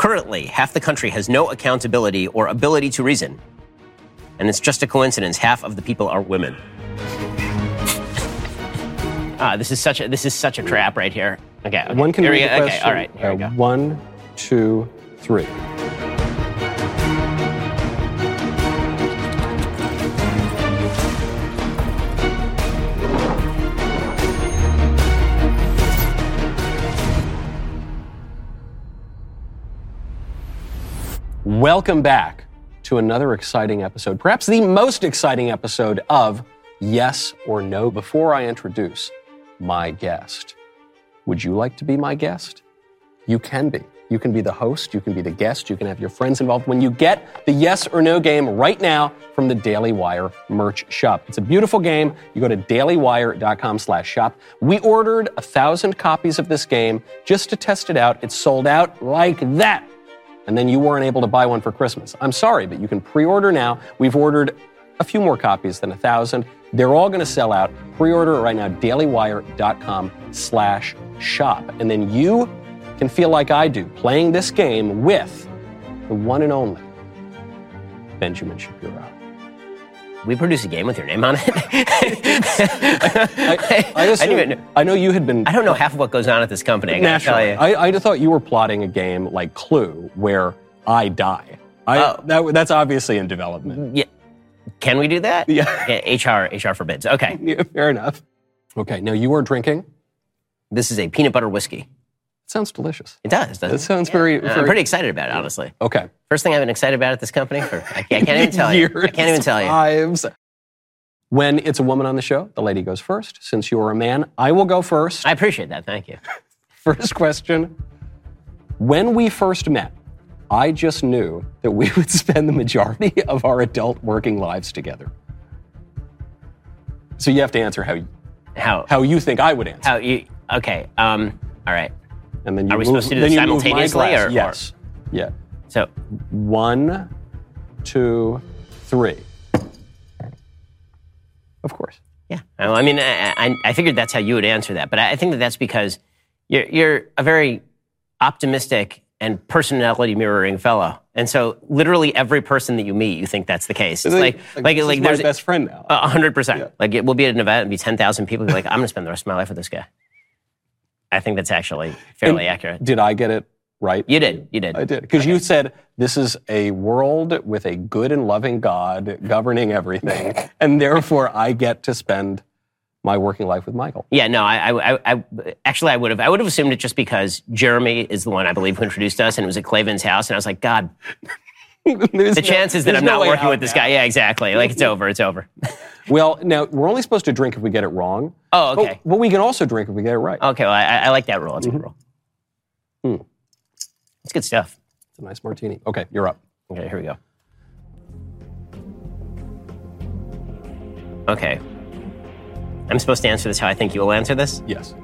Currently, half the country has no accountability or ability to reason. And it's just a coincidence half of the people are women. Ah, this is such a this is such a trap right here. Okay, okay. One can here we read go. the Okay, all right, here we Uh, go. One, two, three. Welcome back to another exciting episode, perhaps the most exciting episode of Yes or No. Before I introduce my guest, would you like to be my guest? You can be. You can be the host, you can be the guest, you can have your friends involved when you get the yes or no game right now from the Daily Wire merch shop. It's a beautiful game. You go to dailywire.com slash shop. We ordered a thousand copies of this game just to test it out. It sold out like that. And then you weren't able to buy one for Christmas. I'm sorry, but you can pre-order now. We've ordered a few more copies than a thousand. They're all going to sell out. Pre-order it right now, dailywire.com slash shop. And then you can feel like I do, playing this game with the one and only Benjamin Shapiro. We produce a game with your name on it. I, I, assume- didn't even- I know you had been I don't know half of what goes on at this company. I gotta tell naturally. you. I, I thought you were plotting a game like Clue where I die. I, Oh. that, that's obviously in development. yeah. Can we do that? Yeah. Okay, HR HR forbids. Okay. Yeah, fair enough. Okay, now you are drinking. This is a peanut butter whiskey. Sounds delicious. It does, doesn't That it? sounds very, I'm pretty excited about it, honestly. okay. First thing I've been excited about at this company for I, I can't even tell you. I can't even tell you. Lives. When it's a woman on the show, the lady goes first. Since you're a man, I will go first. I appreciate that. Thank you. First question. When we first met, I just knew that we would spend the majority of our adult working lives together. So you have to answer how you, How how you think I would answer. how you okay? Um. All right. And then you Are we move, supposed to do then this you move my simultaneously, glass. or- or- yes. Yeah. So One, two, three. Of course. yeah. Well, I mean, I, I, I figured that's how you would answer that, but I, I think that that's because you're you're a very optimistic and personality mirroring fellow, and so literally every person that you meet, you think that's the case. It's like like this like, is there's my best friend now. A hundred percent. Like it will be at an event and be ten thousand people. Be like, I'm going to spend the rest of my life with this guy. I think that's actually fairly And accurate. Did I get it right? You did. You did. I did. Because you said this is a world with a good and loving God governing everything, and therefore I get to spend my working life with Michael. Yeah. No. I, I. I. Actually, I would have. I would have assumed it just because Jeremy is the one I believe who introduced us, and it was at Klavan's house, and I was like, God, the no- chances that I'm no not way working out with this now. guy. Yeah. Exactly. Like it's over. It's over. Well, now we're only supposed to drink if we get it wrong. Oh. Okay. But, we can also drink if we get it right. Okay. Well, I, I like that rule. That's a good rule. Hmm. It's good stuff. It's a nice martini. Okay, you're up. Okay, here we go. Okay. I'm supposed to answer this how I think you will answer this. Yes.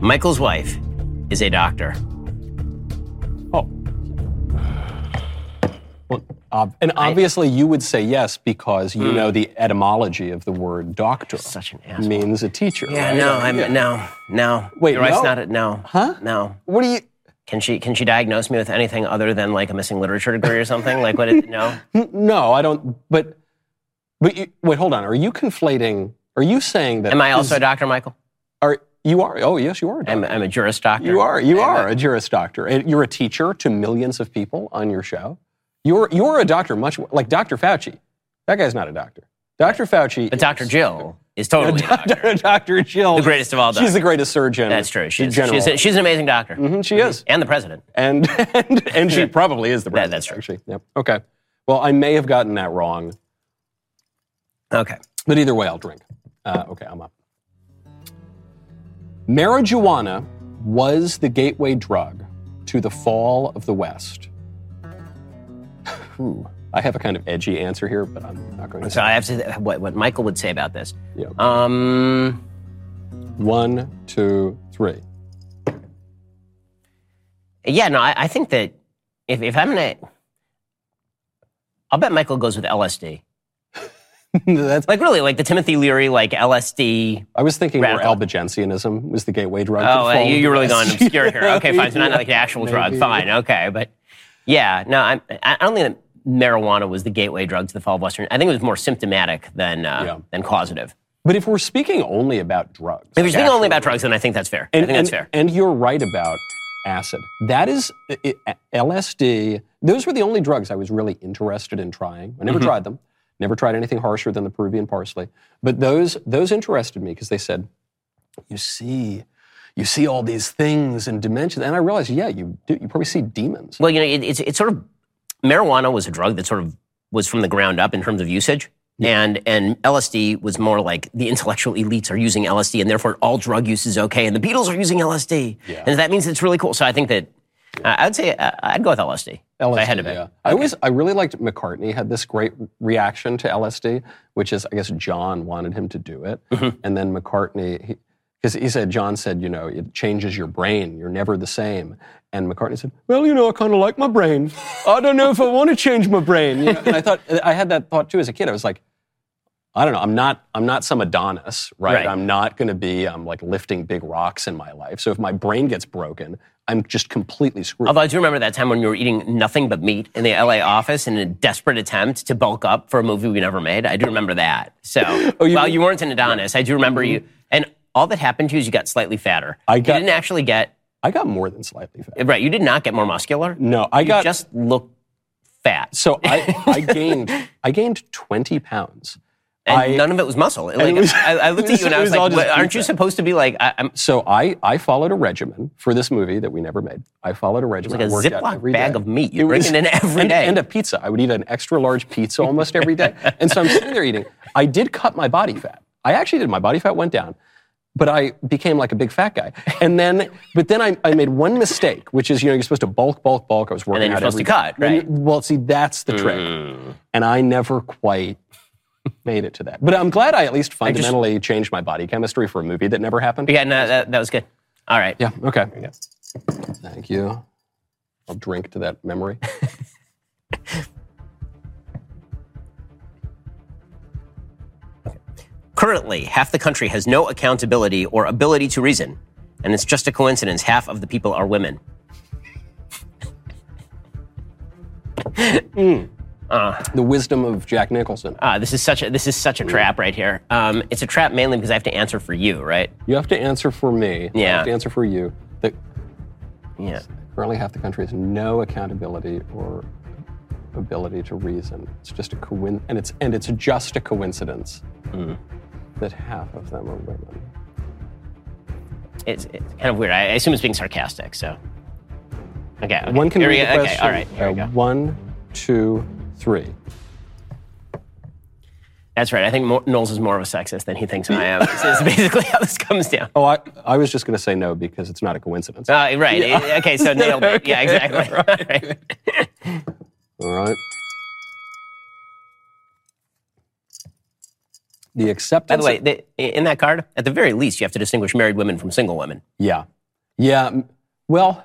Michael's wife is a doctor. Well, ob- and obviously you would say yes because you know the etymology of the word doctor. Hmm. Such an asshole. means a teacher. Yeah, right? no, I'm no, no. Wait, Your wife's no? not a no. Huh? No. What do you? Can she can she diagnose me with anything other than like a missing literature degree or something? Like what? It, no. N- No, I don't. But, but you, wait, hold on. Are you conflating? Are you saying that? Am I also a doctor, Michael? Are you are? Oh, yes, you are. A I'm, doctor. I'm a juris doctor. you are. You I'm are a juris doctor. And You're a teacher to millions of people on your show. You're you're a doctor, much more, like Dr. Fauci. That guy's not a doctor. Dr. Fauci. But Dr. Jill is totally a doctor. Dr. Dr. Jill, The greatest of all doctors. She's the greatest surgeon. That's true. She's, general. she's, she's an amazing doctor. Mhm, she is, And the president. and and, and she probably is the president. that's true. Actually, yep. Okay. Well, I may have gotten that wrong, Okay. but either way, I'll drink. Uh, okay, I'm up. Marijuana was the gateway drug to the fall of the West. Ooh, I have a kind of edgy answer here, but I'm not going to So. I have to what what Michael would say about this. Yeah. Um, One, two, three. yeah, no, I, I think that if if I'm gonna, I'll bet Michael goes with LSD. That's, Like really, like the Timothy Leary, like LSD. I was thinking more albigensianism was the gateway drug. Oh, fall you, you're really going obscure here. Okay, fine. So not like an actual drug. Fine. Okay, but yeah, no, I'm, I don't think that marijuana was the gateway drug to the fall of Western. I think it was more symptomatic than uh, Yeah. than causative. But if we're speaking only about drugs, If you're like speaking only about drugs, then I think that's fair. I And, think that's and- fair. and you're right about acid. That is it, LSD. Those were the only drugs I was really interested in trying. I never Mm-hmm. tried them. Never tried anything harsher than the Peruvian parsley. But those those interested me because they said, "You see, you see all these things and dimensions." And I realized, yeah, you do. You probably see demons. Well, you know, it, it's it's sort of marijuana was a drug that sort of was from the ground up in terms of usage. And and LSD was more like the intellectual elites are using LSD, and therefore all drug use is okay. And the Beatles are using LSD, Yeah. and that means it's really cool. So I think that uh, I'd say uh, I'd go with LSD. LSD, I had to yeah. I always, I really liked McCartney had this great reaction to LSD, which is, I guess, John wanted him to do it, Mm-hmm. and then McCartney, because he, said, John said, you know, it changes your brain. You're never the same. And McCartney said, well, you know, I kind of like my brain. I don't know if I want to change my brain. You know? And I thought, I had that thought too as a kid. I was like. I don't know. I'm not. I'm not some Adonis, right? Right. I'm not going to be. I'm like lifting big rocks in my life. So if my brain gets broken, I'm just completely screwed. Although I do remember that time when you were eating nothing but meat in the LA office in a desperate attempt to bulk up for a movie we never made. I do remember that. So, Oh, you well, you weren't an Adonis. I do remember you. And all that happened to you is you got slightly fatter. I got- you didn't actually get, I got more than slightly fat. right, you did not get more muscular. No, I You got just look fat. So I, I gained I gained 20 pounds. And I- none of it was muscle. Like, was- I, I looked at you and I was was like, "What, aren't you fat." supposed to be like, I, I'm So I, I followed a regimen for this movie that we never made. I followed a regimen. like a I worked out Ziploc bag day. of meat. You It bring was- it in every and, day. And a pizza. I would eat an extra large pizza almost every day. And so I'm sitting there eating. I did cut my body fat. I actually did. My body fat went down. But I became like a big fat guy. And then, but then I, I made one mistake, which is, you know, you're supposed to bulk, bulk, bulk. I was working and then you're out supposed every to cut, Then you- right? Well, see, that's the trick. Mm. And I never quite made it to that. But I'm glad I at least fundamentally changed my body chemistry for a movie that never happened. yeah, no, that, that was good. All right. Yeah, okay. Thank you. I'll drink to that memory. Currently, half the country has no accountability or ability to reason, and it's just a coincidence half of the people are women. the wisdom of Jack Nicholson. Ah, this is such a this is such a trap right here. Um, it's a trap mainly because I have to answer for you, right? You have to answer for me. I Yeah. have to answer for you. That Yeah. currently half the country has no accountability or ability to reason. It's just a coin, and it's and it's just a coincidence Hmm. That half of them are women. It's, it's kind of weird. I, assume it's being sarcastic. So. Okay. okay. One can Here read we the question. Okay. All right. Here we Uh, go. One, two, three. That's right. I think Mo- Knowles is more of a sexist than he thinks I am. This is basically how this comes down. Oh, I, I was just going to say no because it's not a coincidence. Uh, right. Okay. So nailed it. Yeah. Exactly. Right. All right. The acceptance. By the way, the, in that card, at the very least, you have to distinguish married women from single women. Yeah. Yeah. Well,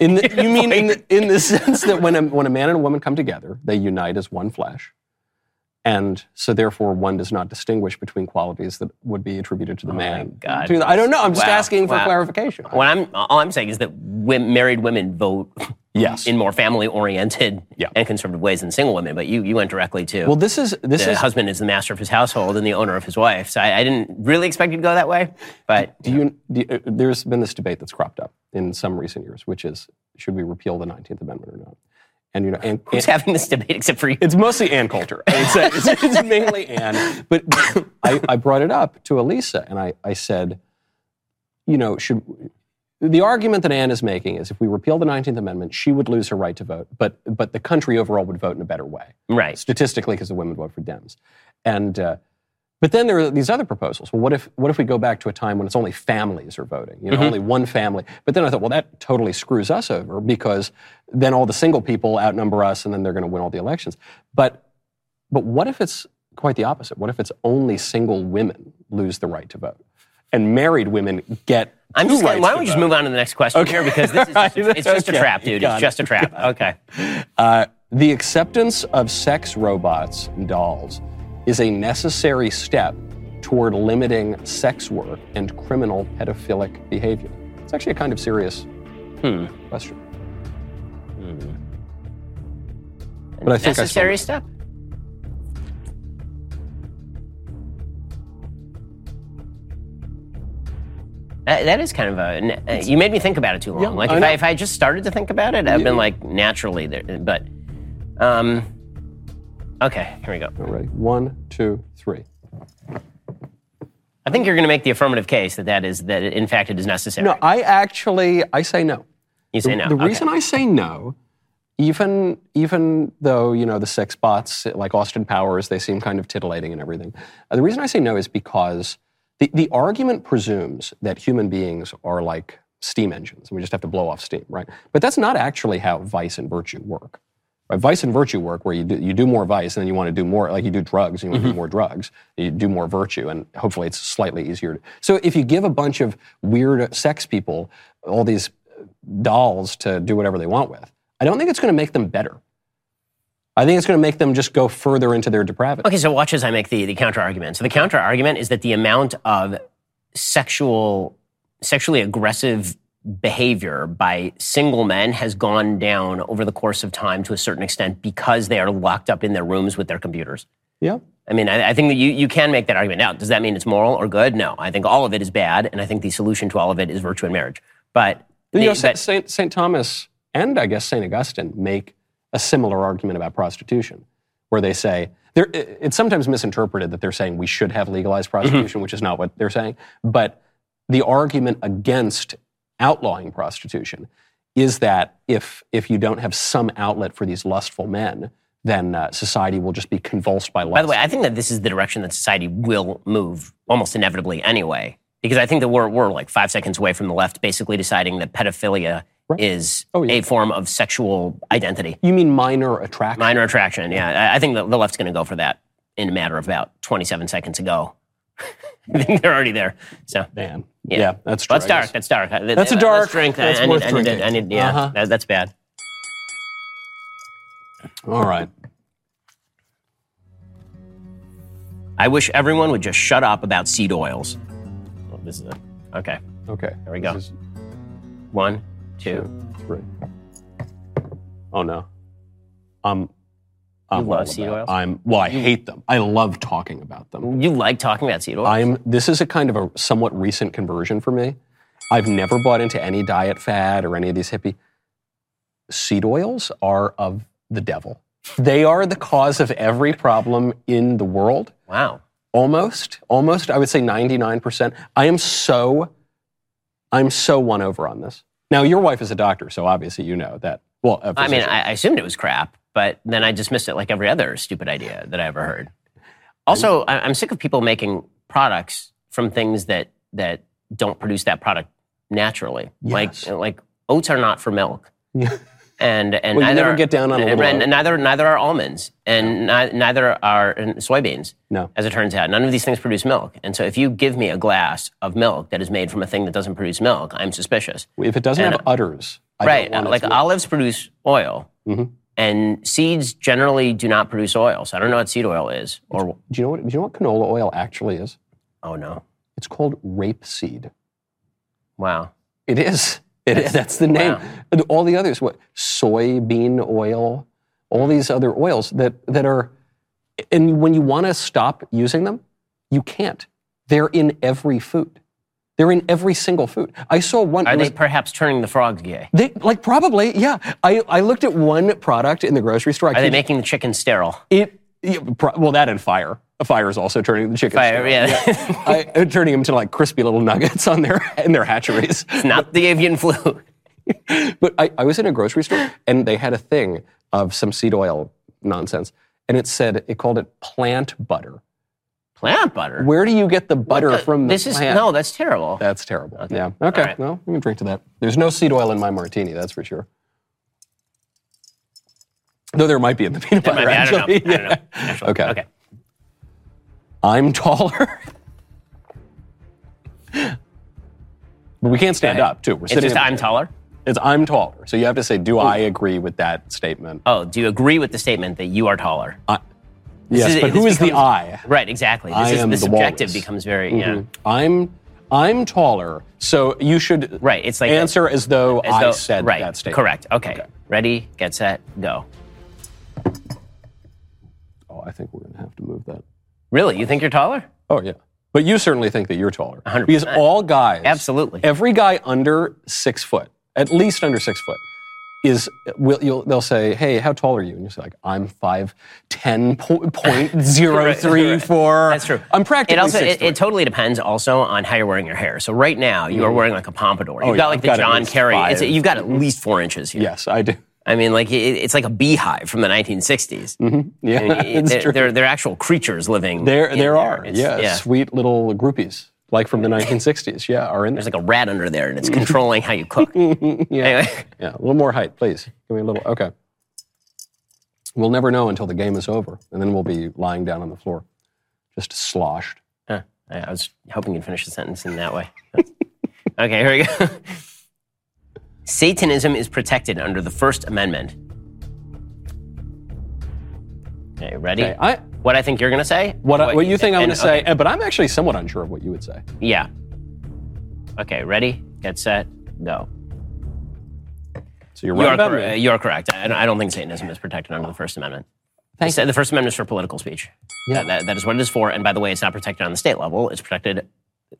in the, you mean in the, in the sense that when a, when a man and a woman come together, they unite as one flesh. And so, therefore, one does not distinguish between qualities that would be attributed to the man. Oh God. To the- I don't know. I'm just Wow, asking for wow. clarification. What I'm all I'm saying is that women, married women vote Yes. in more family-oriented Yeah. and conservative ways than single women. But you you went directly to Well, this is this the is. husband is the master of his household and the owner of his wife. So I, I didn't really expect you to go that way. But Do you, do you- uh, there's been this debate that's cropped up in some recent years, which is should we repeal the 19th Amendment or not? And you know, and, who's having this debate except for you? It's mostly Ann Coulter. I would say. It's, it's mainly Ann. But I, I brought it up to Elisa and I, I said, you know, should the argument that Ann is making is if we repeal the 19th Amendment, she would lose her right to vote, but, but the country overall would vote in a better way, Right. statistically, because the women vote for Dems. And, uh, but then there are these other proposals. Well, what if, what if we go back to a time when it's only families are voting? You know, only one family. But then I thought, well, that totally screws us over because then all the single people outnumber us and then they're going to win all the elections. But, but what if it's quite the opposite? What if it's only single women lose the right to vote? And married women get I'm just gonna, why don't we just move on to the next question here because this is just, it's just a trap, dude. It's just a trap. Okay. Uh, The acceptance of sex robots and dolls is a necessary step toward limiting sex work and criminal pedophilic behavior. It's actually a kind of serious Hmm. question. But I think I necessary swallowed. step. That, that is kind of a. uh, You made me think about it too long. Yeah, like if know. I, if I just started to think about it, I've been like naturally there. But, um, okay, here we go. All right, one, two, three. I think you're going to make the affirmative case that that is that in fact it is necessary. No, I actually I say no. you say no. The Okay. reason I say no, even even though you know the sex bots like Austin Powers, they seem kind of titillating and everything. uh, the reason I say no is because the, the argument presumes that human beings are like steam engines, and we just have to blow off steam, right? But that's not actually how vice and virtue work. Right? Vice and virtue work where you do, you do more vice and then you want to do more, like you do drugs and you want to do mm-hmm. more drugs, you do more virtue, and hopefully it's slightly easier. To, so if you give a bunch of weird sex people all these dolls to do whatever they want with, I don't think it's going to make them better. I think it's going to make them just go further into their depravity. Okay, so watch as I make the, the counter argument. So the counter argument is that the amount of sexual, sexually aggressive behavior by single men has gone down over the course of time to a certain extent because they are locked up in their rooms with their computers. Yeah. I mean, I, I think that you, you can make that argument. Now, does that mean it's moral or good? No. I think all of it is bad, and I think the solution to all of it is virtue and marriage. But, You know, St. St. Thomas and I guess St. Augustine make a similar argument about prostitution, where they say, they're- it's sometimes misinterpreted that they're saying we should have legalized mm-hmm. prostitution, which is not what they're saying. But the argument against outlawing prostitution is that if, if you don't have some outlet for these lustful men, then uh, society will just be convulsed by lust. By the way, I think that this is the direction that society will move almost inevitably anyway. Because I think that we're, we're like five seconds away from the left basically deciding that pedophilia Right. is Oh, yeah. a form of sexual identity. you mean minor attraction? Minor attraction, yeah. I, think that the left's going to go for that in a matter of about 27 seconds ago. I think they're already there. So Man. Yeah. Yeah, that's true. that's dark. That's dark. That's a dark- drink. that's I, worth I drinking. I need, yeah, Uh-huh. that, that's bad. All right. I wish everyone would just shut up about seed oils. Oh, this is it. Okay. Okay. There we go. Is One, two. two, three. Oh no. I'm You love seed oils? I'm. Well, I hate them. I love talking about them. You like talking about seed oils? I'm. This is a kind of a somewhat recent conversion for me. I've never bought into any diet fad or any of these hippie. Seed oils are of the devil. They are the cause of every problem in the world. wow. almost almost i would say 99% i am so i'm so won over on this now your wife is a doctor so obviously you know that well I mean. I, I assumed it was crap, but then I dismissed it like every other stupid idea that I ever heard. Also, I, I'm sick of people making products from things that that don't produce that product naturally. Yes. Like like oats are not for milk. Yeah. And and Well, you neither never get down on a and, and neither neither are almonds and ni- neither are soybeans. no As it turns out, none of these things produce milk. And so if you give me a glass of milk that is made from a thing that doesn't produce milk, I'm suspicious. if it doesn't And- have udders I right. don't want Like olives produce oil, Mhm. And seeds generally do not produce oil. So I don't know what seed oil is. Or do you know what do you know what canola oil actually is oh no, it's called rapeseed wow. it is it is that's the name wow. And all the others what soybean oil all these other oils that that are and when you want to stop using them you can't they're in every food they're in every single food i saw one Are it they perhaps turning the frogs gay? they like probably yeah i i looked at one product in the grocery store I Are they making the chicken sterile? it yeah, pro- well that and fire a fire is also turning the chicken Fire, sterile. yeah. I, turning them to like crispy little nuggets on their in their hatcheries it's not the avian flu. But I, I was in a grocery store and they had a thing of some seed oil nonsense. And it said, it called it plant butter. Plant butter. Where do you get the butter The- from the this is no, that's terrible. That's terrible. Yeah. Okay. Right. Well, we can drink to that. There's no seed oil in my martini, that's for sure. Though there might be in the peanut butter, be- I don't know. actually. I. Yeah. Actually. Okay. Okay. I'm taller. but we can't stand Okay. up, too. We're It's sitting just I'm taller. It's I'm taller. So you have to say, do I agree with that statement? Oh, do you agree with the statement that you are taller? Yes, is- but who this is the becomes- I? Right, exactly. This I is am the the subjective walrus. becomes very mm-hmm. yeah. I'm I'm taller. So you should Right, it's like answer as though as I though- said right, that statement. Correct. Okay. Ready, get set, go. Oh, I think we're going to have to move that. Really? You think you're taller? Oh yeah. But you certainly think that you're taller. 100%. Because all guys, Absolutely. every guy under six foot, at least under six foot, is will you'll, they'll say, "Hey, how tall are you?" And you say, "Like I'm five ten point zero three four. That's true. I'm practically It also it, it totally depends also on how you're wearing your hair. So right now you are wearing like a pompadour. You've Mm. Oh, got yeah, like I've the got John Kerry. It's. Mm-hmm. you've got at least four inches here. Yes, I do. I mean, like it, it's like a beehive from the 1960s. Yeah, I mean, they're, they're, they're actual creatures living. There, there are. It's- Yeah, yeah. sweet little groupies, like from the 1960s. Yeah, are in there. There's like a rat under there, and it's controlling how you cook. Yeah. Anyway, Yeah, a little more height, please. Give me a little. Okay. We'll never know until the game is over, and then we'll be lying down on the floor, just sloshed. Huh. I was hoping you'd finish the sentence in that way. okay, here we go. Satanism is protected under the First Amendment. Okay, ready? Okay, I, what I think you're going to say? what, I, what you think I'm going to say, okay, but I'm actually somewhat unsure of what you would say. Yeah. Okay, ready? Get set, go. So you're You right are, about cor- me. you are correct. I don't, I don't think Satanism is protected under the First Amendment. Thank the, the First Amendment is for political speech. Yeah. That- that- that is what it is for. And by the way, it's not protected on the state level. It's protected.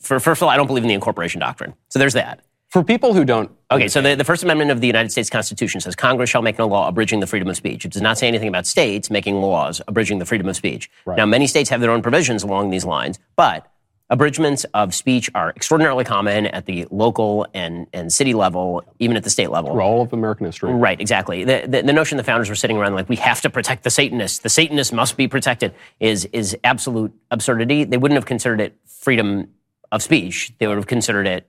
For, first of all, I don't believe in the incorporation doctrine. So there's that. For people who don't, Okay, so the, the First Amendment of the United States Constitution says Congress shall make no law abridging the freedom of speech. It does not say anything about states making laws abridging the freedom of speech. Now, many states have their own provisions along these lines, but abridgments of speech are extraordinarily common at the local and, and city level, even at the state level. for all of American history, Right, exactly. The, the, the notion the founders were sitting around like we have to protect the Satanists, the Satanists must be protected, is is absolute absurdity. They wouldn't have considered it freedom of speech. They would have considered it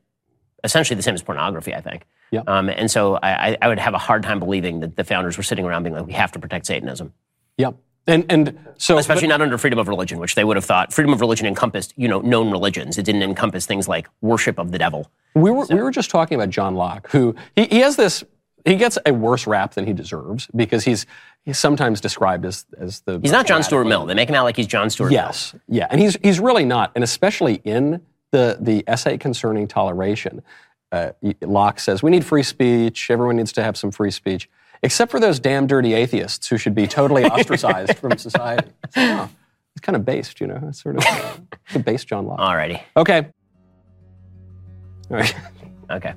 essentially the same as pornography. I think. Yeah. Um, and so I, I- would have a hard time believing that the founders were sitting around being like we have to protect Satanism, yeah, and and so especially not under freedom of religion, which they would have thought freedom of religion encompassed you know known religions. It didn't encompass things like worship of the devil. We were we were just talking about John Locke, who he, he has this. He gets a worse rap than he deserves because he's he's sometimes described as as the He's not John Stuart Mill. They make him out like he's John Stuart Mill. Yes, yeah, and he's he's really not, and especially in the the essay concerning toleration, uh, Locke says we need free speech. Everyone needs to have some free speech, except for those damn dirty atheists who should be totally ostracized from society. Oh, it's kind of based, you know. It's sort of uh, it's a based John Locke. Alrighty. Okay. All right. Okay.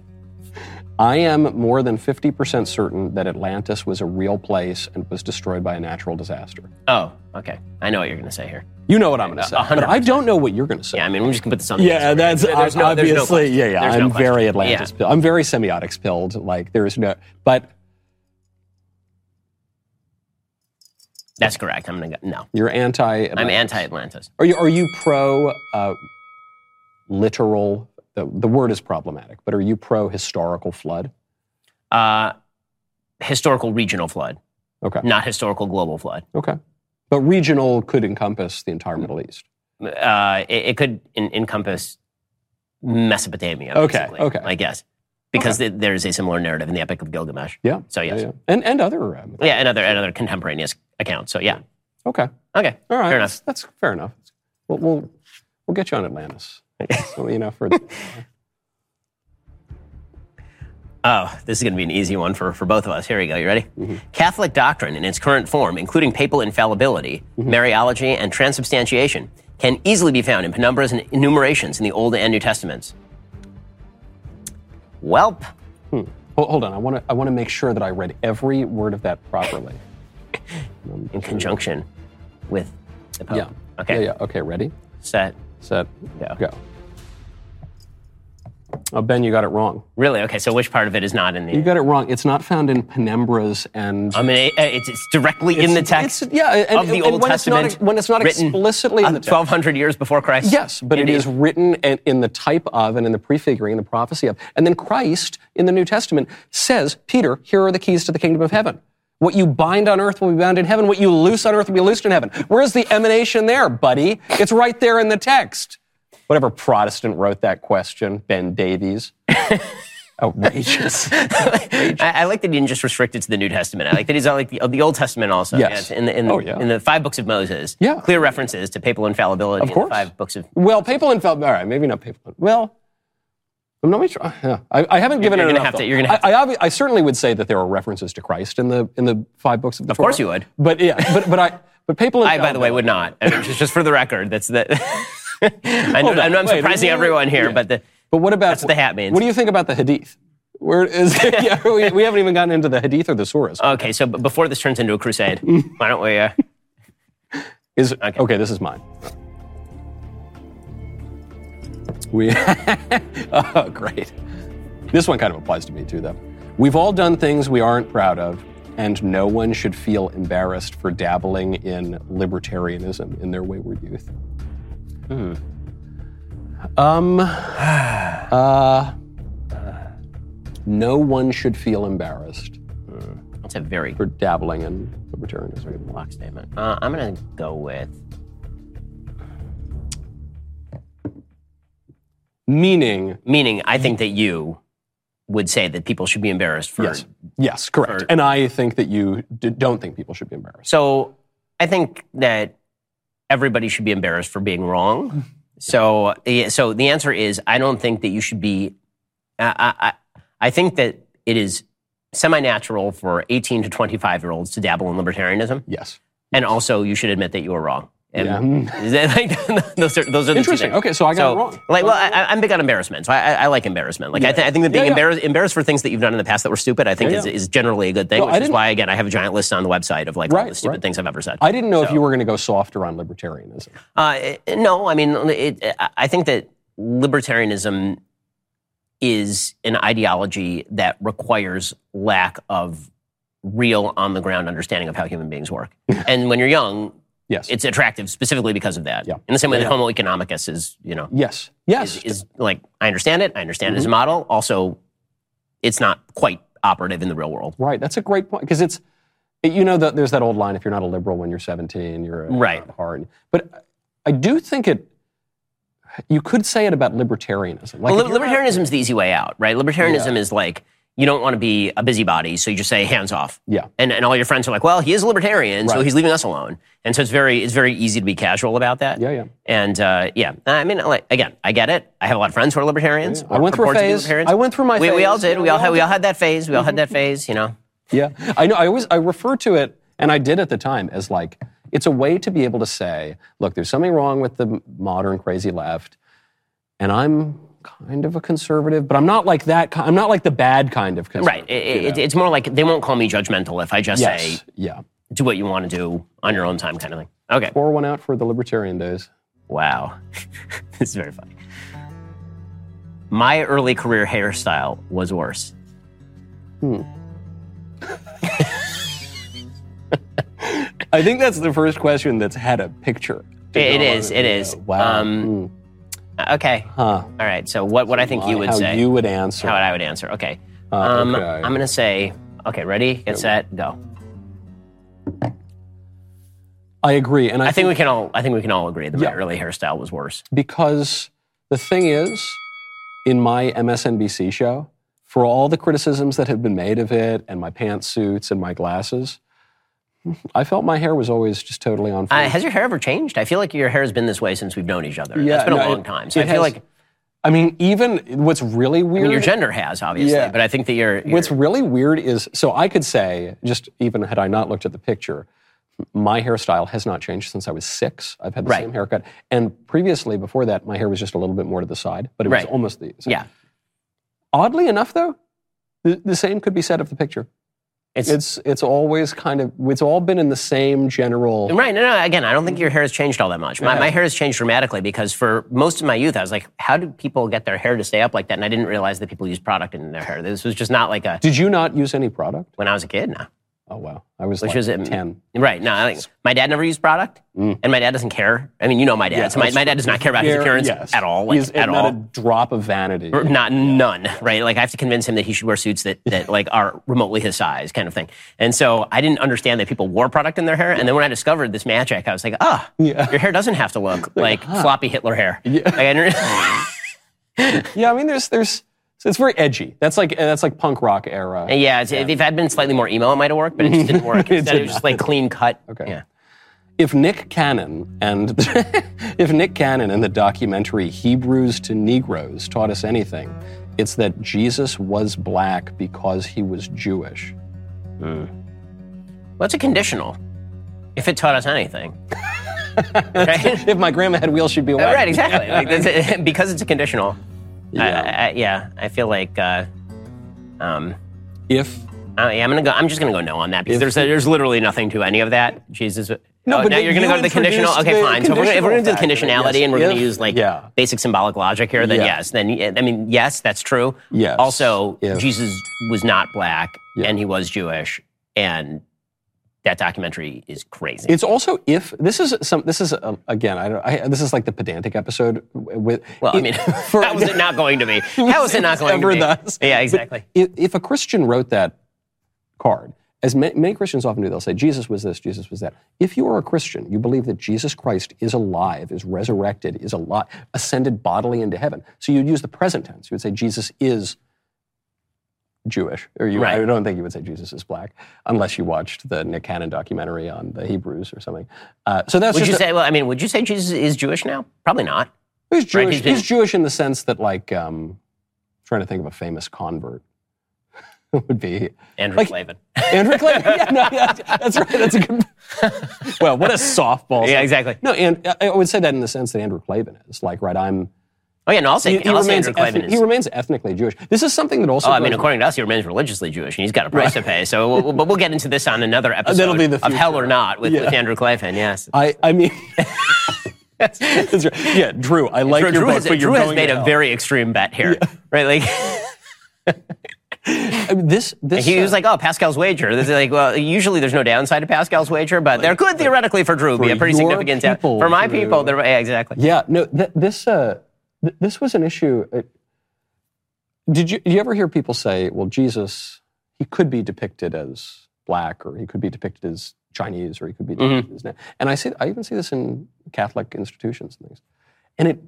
I am more than 50% certain that Atlantis was a real place and was destroyed by a natural disaster. Oh, okay. I know what you're going to say here. You know what I'm going to say. A hundred But I don't know what you're going to say. Yeah, I mean, we're just gonna put this on. The Yeah, that's There- there's no- there's no obviously. yeah, yeah. There's I'm very. Atlantis Yeah. pilled. I'm very semiotics pilled. Like there's no, but That's correct. I'm gonna go. No, you're anti. I'm anti-Atlantis. Are you are you pro uh, literal? The, the word is problematic, but are you pro historical flood? Uh, historical regional flood, Okay, not historical global flood. okay, but regional could encompass the entire Middle East. Uh, it, it could en- encompass Mesopotamia. Okay, basically, okay. I guess because th- there is a similar narrative in the Epic of Gilgamesh. Yeah. So yes, yeah, yeah, yeah. and and other. Um, and other and other contemporaneous accounts. So yeah, okay, okay, all right. fair that's, enough. that's fair enough. We'll we'll, we'll get you on Atlantis. So, you know, for Oh, this is going to be an easy one for, for both of us. Here we go. You ready? Mm-hmm. Catholic doctrine in its current form, including papal infallibility, Mm-hmm. Mariology, and transubstantiation, can easily be found in penumbras and enumerations in the Old and New Testaments. Welp. hold, hold on. I want to I want to make sure that I read every word of that properly. in conjunction with the Pope. Yeah. Okay. Yeah. Yeah. Okay. Ready, Set. Set, yeah. go. Oh, Ben, you got it wrong. Really? Okay. So which part of it is not in the? You got it wrong. It's not found in penumbras and. I mean, uh, it's, it's directly in the text It's- yeah, and, of the and Old when Testament. It's not, when it's not explicitly in the text. 1,200 years before Christ. Yes, but it is written in, in the type of and in the prefiguring and the prophecy of. And then Christ in the New Testament says, Peter, here are the keys to the kingdom of heaven. What you bind on earth will be bound in heaven. What you loose on earth will be loosed in heaven. Where's the emanation there, buddy? It's right there in the text. Whatever Protestant wrote that question, Ben Davies. Outrageous. I, I like that he didn't just restrict it to the New Testament. I like that he's all like the, the Old Testament also. Yes. in the in, the- Oh, yeah. in the five books of Moses. Yeah. clear references to papal infallibility. Of in course. the five books of. well, papal infallibility. All right, maybe not papal. Well, I'm not sure. Yeah. I, I haven't given You're it enough have to- you're gonna have I, I, obvi- I certainly would say that there are references to Christ in the in the five books of the Of course you would. But yeah, but but I but papal. I, by the way, would not. And just, just for the record, that's the. I know, I'm, I'm surprising everyone here, yeah. but the, But what about That's what the hat means. What do you think about the Hadith? Where is yeah, we, we haven't even gotten into the Hadith or the Surahs. okay. So before this turns into a crusade, why don't we? Uh, Is okay. This is mine. We oh great. This one kind of applies to me too, though. We've all done things we aren't proud of, and no one should feel embarrassed for dabbling in libertarianism in their wayward youth. Hmm. Um. Uh. No one should feel embarrassed that's a very for dabbling in libertarianism. block statement. Uh, I'm going to go with. Meaning, Meaning, I think mm. that you would say that people should be embarrassed for. yes, yes, correct. for- and I think that you d- don't think people should be embarrassed. So I think that everybody should be embarrassed for being wrong. Mm-hmm. So, so the answer is I don't think that you should be. I, I, I- I think that it is semi-natural for 18 to 25 year olds to dabble in libertarianism, Yes. and also you should admit that you were wrong. And Yeah. is that like, those are those are the Interesting. Okay, so I got it wrong. Like, well, I, I'm big on embarrassment. So I, I, I like embarrassment. Like, I, th- I think that being Yeah, yeah. embarrassed, embarrassed for things that you've done in the past that were stupid, I think Yeah, is, yeah. is generally a good thing. Well, which is why, again, I have a giant list on the website of like all Right, the stupid right. things I've ever said. I didn't know if you were going to go softer on libertarianism. Uh, no, I mean, it, I- I think that libertarianism is an ideology that requires lack of real on the ground understanding of how human beings work. and when you're young, Yes. it's attractive specifically because of that. Yeah. In the same way Yeah, that Homo economicus is, you know, yes. Yes. is, is like, I understand it. I understand Mm-hmm. it as a model. Also, it's not quite operative in the real world. right. That's a great point because it's, you know, that there's that old line: if you're not a liberal when you're 17, you're a, Right. hard. But I do think it. You could say it about libertarianism. Like Well, if li- you're not- libertarianism is the easy way out, right? Libertarianism is like, you don't want to be a busybody, so you just say hands off. Yeah. And, and all your friends are like, well, he is a libertarian, so he's leaving us alone. And so it's very it's very easy to be casual about that. Yeah, yeah. And uh, yeah, I mean, like, again, I get it. I have a lot of friends who are libertarians. I went through a purport to be phase. I went through my we, We all did. Yeah, we all had we all had that phase. We all had that phase. You know. Yeah, I know. I always I refer to it, and I did at the time as like it's a way to be able to say, look, there's something wrong with the modern crazy left, and I'm kind of a conservative, but I'm not like that. I'm not like the bad kind of Right. conservative. It, you it, know? it's more like they won't call me judgmental if I just yes, say yeah. do what you want to do on your own time, kind of thing. Okay. Pour one out for the libertarian days. Wow. this is very funny. My early career hairstyle was worse. Hmm. I think that's the first question that's had a picture. It- it is, it is. Wow. Um, Hmm. Okay. Huh. All right. So what, what I think you would How say. you would answer. how I would answer. Okay. Uh, Um, okay. I'm going to say, okay, ready, get set, go. I agree, and I, I think we can all I think we can all agree that Yeah. my early hairstyle was worse. because the thing is, in my MSNBC show, for all the criticisms that have been made of it, and my pantsuits and my glasses, I felt my hair was always just totally on. Uh, has your hair ever changed? I feel like your hair has been this way since we've known each other. Yeah, it's been a long it- time. So I feel has- like I mean, even what's really I weird. mean, your gender has obviously, Yeah. but I think that you're, you're What's really weird is so I could say, just even had I not looked at the picture, my hairstyle has not changed since I was six. I've had the Right. same haircut. And previously, before that, my hair was just a little bit more to the side, but it was Right. almost the same. yeah. Oddly enough, though, the, the same could be said of the picture. It's, It's it's always kind of it's all been in the same general. Right. No, no. Again, I don't think your hair has changed all that much. My, Yeah. my hair has changed dramatically because for most of my youth, I was like, how do people get their hair to stay up like that? And I didn't realize that people use product in their hair. This was just not like a, Did you not use any product? when I was a kid, no. Oh wow, I was Which like was ten. Right. No, I think my dad never used product, and my dad doesn't care. I mean, you know my dad. Mm. Yeah, so my, my dad does not care about his appearance yes. at all. Like, He's at not all. a drop of vanity. Not none, right? Like I have to convince him that he should wear suits that, that like are remotely his size, kind of thing. And so I didn't understand that people wore product in their hair. And then when I discovered this magic, I was like, ah, Yeah. your hair doesn't have to look like floppy Hitler hair. Like, I didn't- Yeah, I mean, there's there's So it's very edgy. That's like that's like punk rock era. Yeah, it's, if I'd been slightly more emo, it might have worked, but it just didn't work. It Instead, did it was just like clean cut. Okay. Yeah. If Nick Cannon and if Nick Cannon and the documentary Hebrews to Negroes taught us anything, it's that Jesus was black because he was Jewish. Hmm. Well, it's a conditional. If it taught us anything. right? If my grandma had wheels, she'd be white. right, exactly. Like, that's it- because it's a conditional. Yeah. I, I, yeah, I feel like. Uh, um, If uh, yeah, I'm gonna go. I'm just gonna go no on that because If- there's there's literally nothing to any of that. Jesus. No, oh, but now you're gonna you go to the conditional. Okay, fine. So if we're, gonna- if we're gonna do the conditionality yes. and we're gonna use like yeah. basic symbolic logic here, then Yeah. yes. Then I mean, yes, that's true. Yes. Also, If- Jesus was not black Yeah. and he was Jewish, and that documentary is crazy. it's also if this is some this is uh, again I, don't, I this is like the pedantic episode with well, I mean, for- how was it not going to be? How was it not going to be? thus. Yeah, exactly. if, if a Christian wrote that card, as ma- many Christians often do, they'll say, Jesus was this, Jesus was that. If you are a Christian, you believe that Jesus Christ is alive, is resurrected, is alive, ascended bodily into heaven. So you'd use the present tense. You would say, Jesus is Jewish. Or you, I don't think you would say Jesus is black, unless you watched the Nick Cannon documentary on the Hebrews or something. Uh, so that's Would you a- say? Well, I mean, would you say Jesus is Jewish now? Probably not. He's Jewish. Right, He's, he's Jewish in the sense that, like, um, trying to think of a famous convert would be Andrew Like- Klavan. Andrew Clayton. yeah, no, yeah, that's right. That's a good. well, what a softball. Yeah, exactly. No, and I would say that in the sense that Andrew Klavan is like, right? I'm. Oh yeah, no, I'll say, He, he I'll say remains Andrew Klavan ethnic- is. he remains ethnically Jewish. This is something that also. Oh, I mean, according to us, he remains religiously Jewish, and he's got a price to pay. So, we'll, but we'll get into this on another episode That'll be the of Hell or Not with, Yeah. with Andrew Klavan. Yes, I, I mean. That's right. Yeah, Drew. I like Drew, your Drew book, has, but Drew has made a very extreme bet here, right? Like I mean, this. This. he uh, was like, "Oh, Pascal's wager." This is like, well, usually there's no downside to Pascal's wager, but there could theoretically for Drew be a pretty significant down- for my Drew. people. There, yeah, exactly. Yeah, no, th- this uh, th- this was an issue. It- did you did you ever hear people say, "Well, Jesus, he could be depicted as black, or he could be depicted as Chinese, or he could be depicted mm-hmm. as," and I see, I even see this in Catholic institutions and things, and it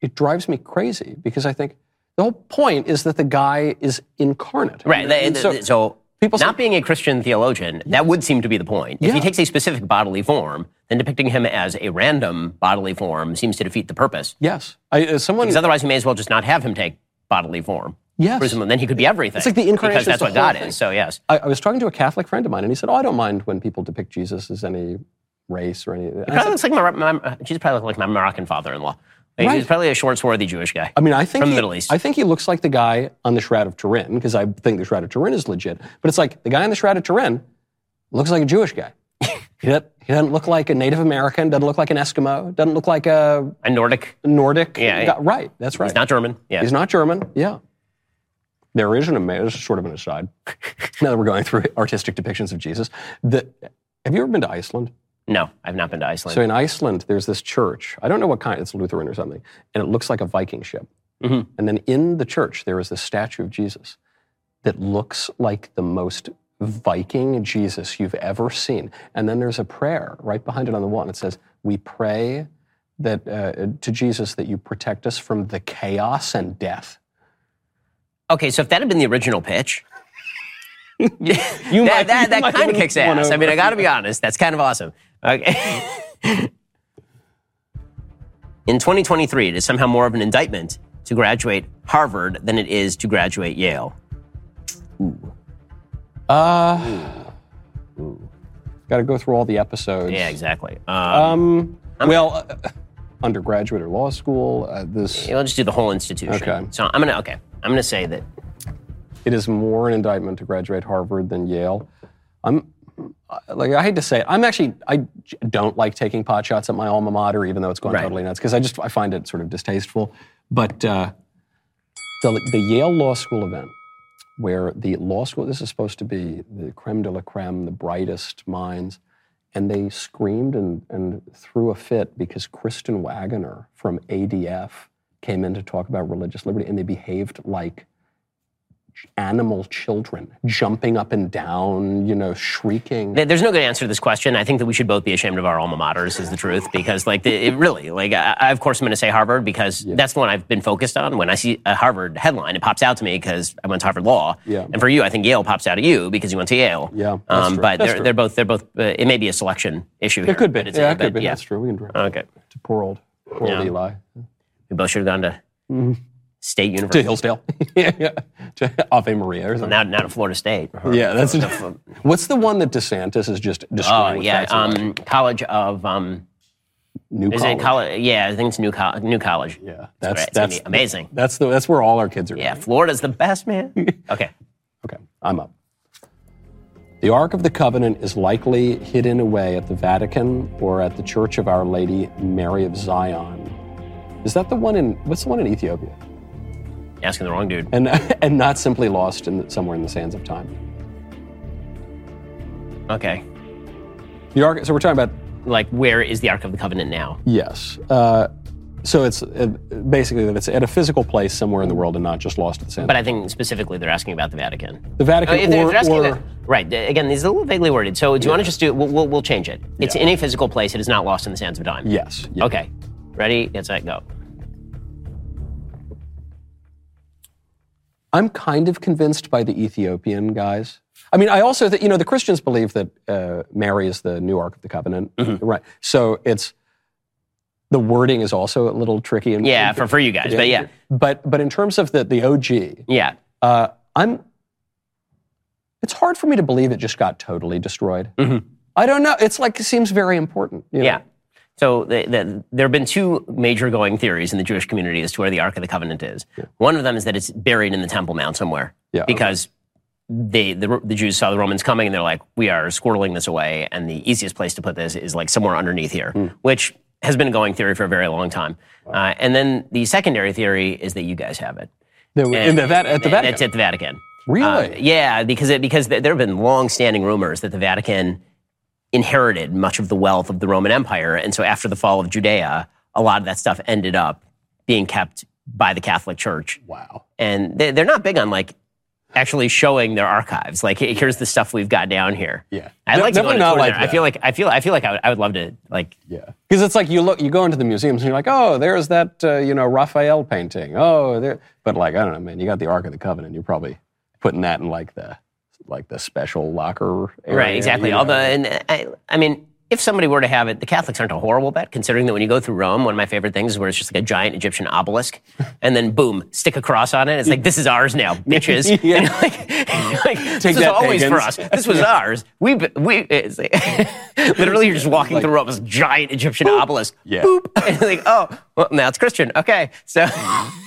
it drives me crazy because I think the whole point is that the guy is incarnate, Right. And th- so, people say- not being a Christian theologian, that would seem to be the point. If Yeah. he takes a specific bodily form, then depicting him as a random bodily form seems to defeat the purpose. yes, I, uh, someone, Because otherwise, you may as well just not have him take bodily form. yes, Presumably, then he could be everything. It's like the incarnation Because that's what God thing. is. So yes. I, I was talking to a Catholic friend of mine, and he said, "Oh, I don't mind when people depict Jesus as any race or any." and I Probably said, looks like my, my Jesus probably looked like my Moroccan father-in-law. Right. He's probably a short, swarthy Jewish guy. I mean, I think From he, the Middle East. I think he looks like the guy on the Shroud of Turin because I think the Shroud of Turin is legit. But it's like the guy on the Shroud of Turin looks like a Jewish guy. he, doesn't, he doesn't look like a Native American. Doesn't look like an Eskimo. Doesn't look like a A Nordic. Nordic. Yeah, guy. Right. That's right. He's not German. Yeah. He's not German. Yeah. There is an ama- this is sort of an aside. now that we're going through artistic depictions of Jesus, the, have you ever been to Iceland? No, I've not been to Iceland. So in Iceland, there's this church. I don't know what kind. It's Lutheran or something, and it looks like a Viking ship. Mhm. And then in the church, there is this statue of Jesus that looks like the most Viking Jesus you've ever seen. And then there's a prayer right behind it on the wall, and it says, "We pray that uh, to Jesus that you protect us from the chaos and death." Okay, so if that had been the original pitch, You that, might- that, that kind of kicks ass. I mean, I got to be honest. That's kind of awesome. Okay. In 2023, it is somehow more of an indictment to graduate Harvard than it is to graduate Yale. Ooh. Uh, ooh. got to go through all the episodes. Yeah, exactly. Um, Um, well, uh, undergraduate or law school. Uh, this we'll just do the whole institution. Okay. So I'm gonna okay. I'm gonna say that it is more an indictment to graduate Harvard than Yale. I'm like I hate to say it. I'm actually I don't like taking pot shots at my alma mater, even though it's going Right. totally nuts because I just I find it sort of distasteful. But uh, the the Yale Law School event, where the law school this is supposed to be the creme de la creme, the brightest minds, and they screamed and, and threw a fit because Kristen Waggoner from ADF came in to talk about religious liberty, and they behaved like animal children jumping up and down, you know, shrieking. There's no good answer to this question. I think that we should both be ashamed of our alma maters, is the truth. Because, like, the, it really, like, I, I, of course, I'm going to say Harvard because that's the one I've been focused on. When I see a Harvard headline, it pops out to me because I went to Harvard Law. Yeah. And for you, I think Yale pops out at you because you went to Yale. Yeah, that's Um, true. but they're, they're both, they're both, uh, it may be a selection issue. It could be. It's, yeah, it but could be. Yeah. That's true. We can direct Okay. to poor old, poor Yeah. old Eli. We both should have gone to State University. To. Hillsdale. yeah, yeah. To Ave Maria or something. Now, now to Florida State. yeah, that's What's the one that DeSantis is just Oh, destroying? with yeah. Um, college of, um, New is college. it college? Yeah, I think it's New, Col- New College. Yeah, that's Right, it's gonna that's be amazing. That's the that's where all our kids are. Yeah, going. Florida's the best, man. Okay. Okay, I'm up. The Ark of the Covenant is likely hidden away at the Vatican or at the Church of Our Lady Mary of Zion. Is that the one in what's the one in Ethiopia? Asking the wrong dude. And and not simply lost in somewhere in the sands of time. Okay. The Ark. So we're talking about Like, where is the Ark of the Covenant now? yes. Uh, so it's uh, basically that it's at a physical place somewhere in the world and not just lost in the sands. But I think specifically they're asking about the Vatican. the Vatican Uh, if they're- or, if they're asking or right. Again, these are a little vaguely worded. So do you want to just do? We'll, we'll, we'll change it. It's in a physical place. It is not lost in the sands of time. yes. yeah. Okay. Ready? Get set. Go. I'm kind of convinced by the Ethiopian guys. I mean, I also, th- you know, the Christians believe that uh, Mary is the new Ark of the Covenant, Mm-hmm. right? So it's the wording is also a little tricky. And, Yeah, for, for you guys. But yeah, but but in terms of the the OG, yeah. uh, I'm. It's hard for me to believe it just got totally destroyed. I don't know. It's like it seems very important. you know? Mm-hmm. Yeah. So the, the, there have been two major going theories in the Jewish community as to where the Ark of the Covenant is. One of them is that it's buried in the Temple Mount somewhere. Yeah, Because they the, the Jews saw the Romans coming and they're like, we are squirreling this away, and the easiest place to put this is like somewhere underneath here, Hmm. which has been a going theory for a very long time. Uh, and then the secondary theory is that you guys have it. The- in the, at the Vatican. It's at the Vatican. Really? Uh, yeah, because it, because there have been long-standing rumors that the Vatican inherited much of the wealth of the Roman Empire, and so after the fall of Judea, a lot of that stuff ended up being kept by the Catholic Church, wow. and they, they're not big on like actually showing their archives. Like, "Hey, here's the stuff we've got down here. Yeah. De- like to go not like. I feel like I feel I feel like I would, I would love to like. Yeah, because it's like you look, you go into the museums and you're like, oh, there's that uh, you know Raphael painting. Oh, there, but like I don't know, man, you got the Ark of the Covenant. You're probably putting that in like the like the special locker. Area, Right, exactly. you know. Although, and I, I mean, if somebody were to have it, the Catholics aren't a horrible bet, considering that when you go through Rome, one of my favorite things is where it's just like a giant Egyptian obelisk, and then boom, stick a cross on it. It's like this is ours now, bitches. Yeah. And like, like, this was that, always for us. This was ours. We we it's like, literally you're just walking through Rome, this giant Egyptian obelisk. Yeah. Boop. And like, oh, well, now it's Christian. Okay, so. Mm-hmm.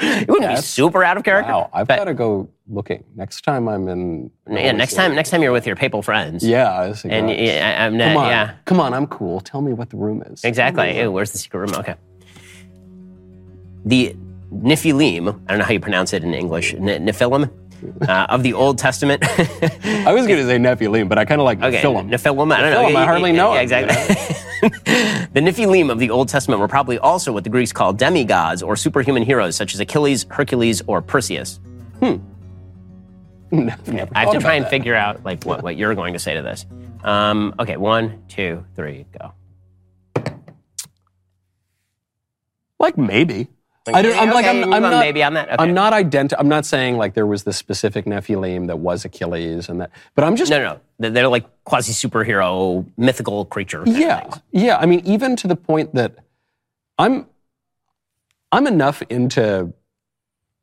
It wouldn't be super out of character. Wow, I've got to go looking next time I'm in. yeah, next time, next time you're with your papal friends. Yeah, I was And yeah, I'm not, come on, yeah. come on, I'm cool. Tell me what the room is. Exactly. Ew, where's the secret room? Okay. The Nephilim, I don't know how you pronounce it in English, N- Nephilim uh, of the Old Testament. I was going to say Nephilim, but I kind of like okay, Nephilim. Nephilim, I don't know. Nephilim, I hardly know Yeah, exactly. the Nephilim of the Old Testament were probably also what the Greeks called demigods or superhuman heroes, such as Achilles, Hercules, or Perseus. Never I have to try and that. figure out like what, what you're going to say to this. Um, okay, one, two, three, go. Like maybe. I don't. I'm like. I'm, I'm not. maybe on that. Okay. I'm not identi- I'm not saying like there was this specific Nephilim that was Achilles and that. But I'm just. No, no, no. They're like quasi superhero, mythical creature. yeah, yeah. I mean, even to the point that I'm. I'm enough into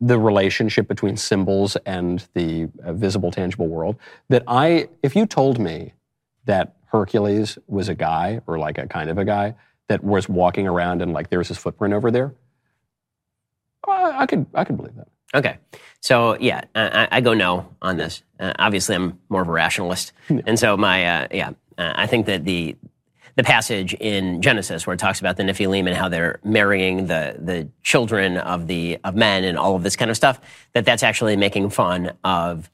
the relationship between symbols and the uh, visible, tangible world that I, if you told me that Hercules was a guy or like a kind of a guy that was walking around and like there was his footprint over there, I, I could, I could believe that. Okay. So yeah, I, I- go no on this. Uh, obviously, I'm more of a rationalist, and so my uh, yeah, uh, I think that the the passage in Genesis where it talks about the Nephilim and how they're marrying the the children of the of men and all of this kind of stuff, that that's actually making fun of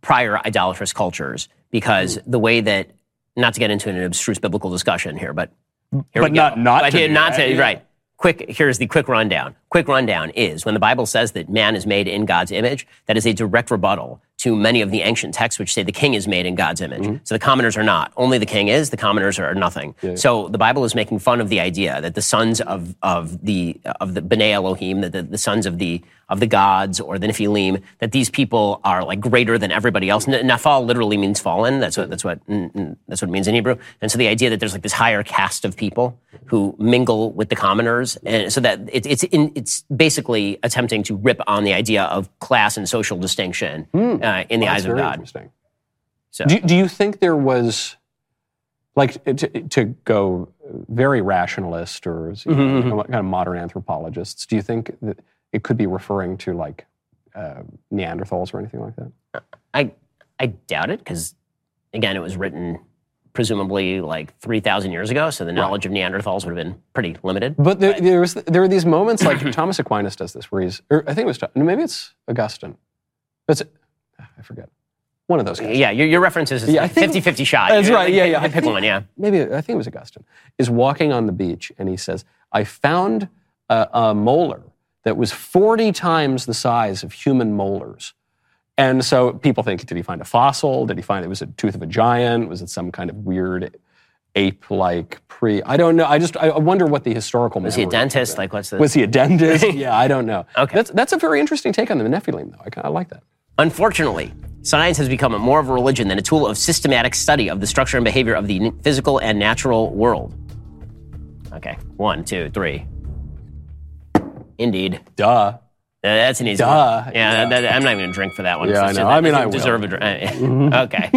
prior idolatrous cultures because the way that not to get into an abstruse biblical discussion here, but here But we go. not- not but to not to right. Quick, here's the quick rundown. quick rundown is when the Bible says that man is made in God's image, that is a direct rebuttal to many of the ancient texts which say the king is made in God's image. Mm-hmm. So the commoners are not. Only the king is, the commoners are nothing. So the Bible is making fun of the idea that the sons of, of the of the B'nai Elohim, that the, the sons of the of the gods or the Nephilim, that these people are like greater than everybody else. N- Nafal literally means fallen. That's what that's what mm, mm, that's what it means in Hebrew. And so the idea that there's like this higher caste of people who mingle with the commoners, and so that it, it's in, it's basically attempting to rip on the idea of class and social distinction uh, in the That's eyes of God. interesting. So- Do, do you think there was, like, to, to go very rationalist or you Mm-hmm, know, kind of modern anthropologists, do you think that it could be referring to like uh, Neanderthals or anything like that? I I doubt it because again, it was written presumably like three thousand years ago, so the knowledge of Neanderthals would have been pretty limited. But there, there, was, there are these moments like Thomas Aquinas does this, where he's, or I think it was, maybe it's Augustine. That's, Ah, I forget. One of those guys. Yeah, your, your references is Yeah, I think- 50-50 shot. That's You're right, yeah, yeah. I Pick think- one, yeah. maybe I think it was Augustine, is walking on the beach and he says, I found a, a molar that was 40 times the size of human molars. And so people think, did he find a fossil? Did he find it was a tooth of a giant? Was it some kind of weird ape-like pre? I don't know. I just I wonder what the historical Was he a dentist? Like, what's the? Was he a dentist? yeah, I don't know. Okay. That's, that's a very interesting take on the Nephilim, though. I, I like that. Unfortunately, science has become more of a religion than a tool of systematic study of the structure and behavior of the physical and natural world. Okay, one, two, three. Indeed. Duh. Uh, that's an easy Duh. one. Yeah, Yeah. that- I'm not even going to drink for that one. Yeah, I know. I mean, I will. deserve a drink. okay.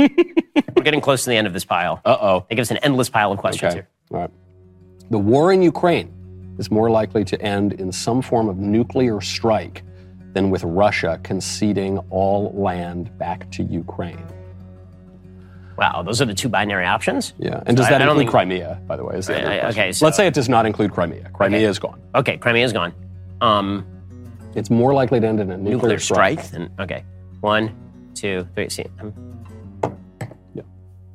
We're getting close to the end of this pile. Uh-oh. They give us an endless pile of questions Okay. here. All right. The war in Ukraine is more likely to end in some form of nuclear strike than with Russia conceding all land back to Ukraine. Wow, those are the two binary options? Yeah. And does that I don't include Crimea, by the way? Is the I- I- okay, so- Let's say it does not include Crimea. Crimea is gone. Okay, Crimea is gone. Um, It's more likely to end in a nuclear, nuclear strike. Then okay, one, two, three. See, um, Yeah.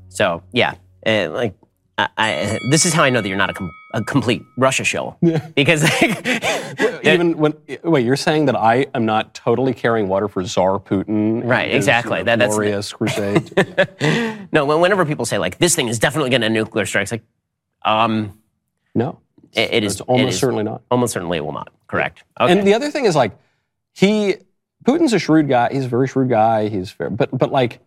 so yeah, uh, like I, I, this is how I know that you're not a, com- a complete Russia shill because like, Even when wait, you're saying that I am not totally carrying water for Tsar Putin? Right, exactly. you know, That- that's- glorious crusade. no, whenever people say like this thing is definitely going to nuclear strikes, like um, no, it, it is almost it is- certainly not. almost certainly it will not. Correct. Okay. And the other thing is like he Putin's a shrewd guy. He's a very shrewd guy. He's fair, but but like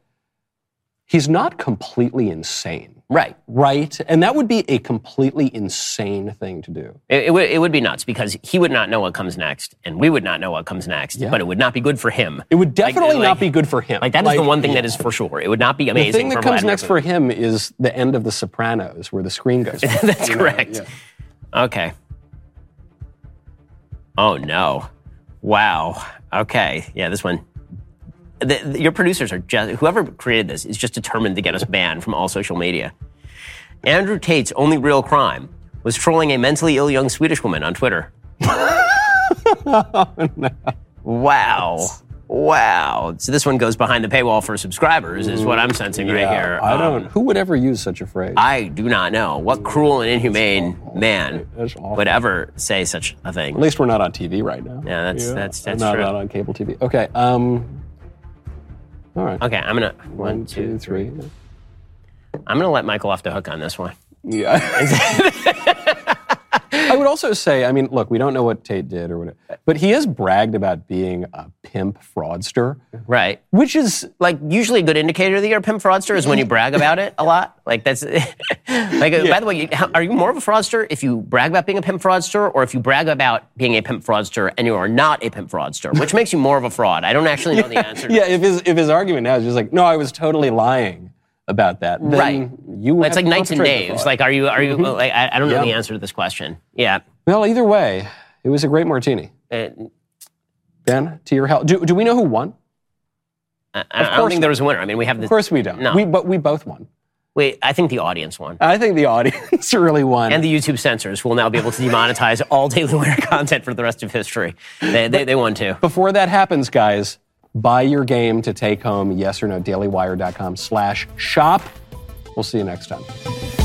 he's not completely insane, right. right? And that would be a completely insane thing to do. It, it, would, it would be nuts because he would not know what comes next, and we would not know what comes next. Yeah. But it would not be good for him. It would definitely like- not be good for him. Like that is the one thing that is for sure. It would not be amazing. The thing that comes next for him is the end of The Sopranos, where the screen goes. That's you know? correct. Yeah. Okay. Oh no! Wow. Okay. Yeah, this one. The, the- your producers are just whoever created this is just determined to get us banned from all social media. Andrew Tate's only real crime was trolling a mentally ill young Swedish woman on Twitter. oh, no. Wow. Wow. So this one goes behind the paywall for subscribers, is what I'm sensing right here. I Um, don't. Who would ever use such a phrase? I do not know what cruel and inhumane man would ever say such a thing. At least we're not on TV right now. Yeah, that's- that's- that's not, true. Not on cable TV. Okay. Um. All right. Okay, I'm gonna One, two, three. I'm gonna let Michael off the hook on this one. Yeah. I would also say, I mean, look, we don't know what Tate did or whatever, but he has bragged about being a pimp fraudster, Right. which is Like usually a good indicator that you're a pimp fraudster is when you brag about it a lot. Like that's like. By the way, you- how- are you more of a fraudster if you brag about being a pimp fraudster, or if you brag about being a pimp fraudster and you are not a pimp fraudster? Which makes you more of a fraud? I don't actually know the answer. to yeah. If his if his argument now is just like, no, I was totally lying about that, then Right. You It's like nights and days. Like, are you? Are you? Like, I, I don't know Yeah. the answer to this question. Yeah. well, either way, it was a great martini. Uh, Ben, to your health. Do, do we know who won? I, I don't course think there was a winner. I mean, we have the. Of course we don't. No. We but we both won. Wait, I think the audience won. I think the audience really won. And the YouTube censors will now be able to demonetize all Daily Wire content for the rest of history. They, they, they won too. Before that happens, guys, buy your game to take home yes or no dailywire.com slash shop. We'll see you next time.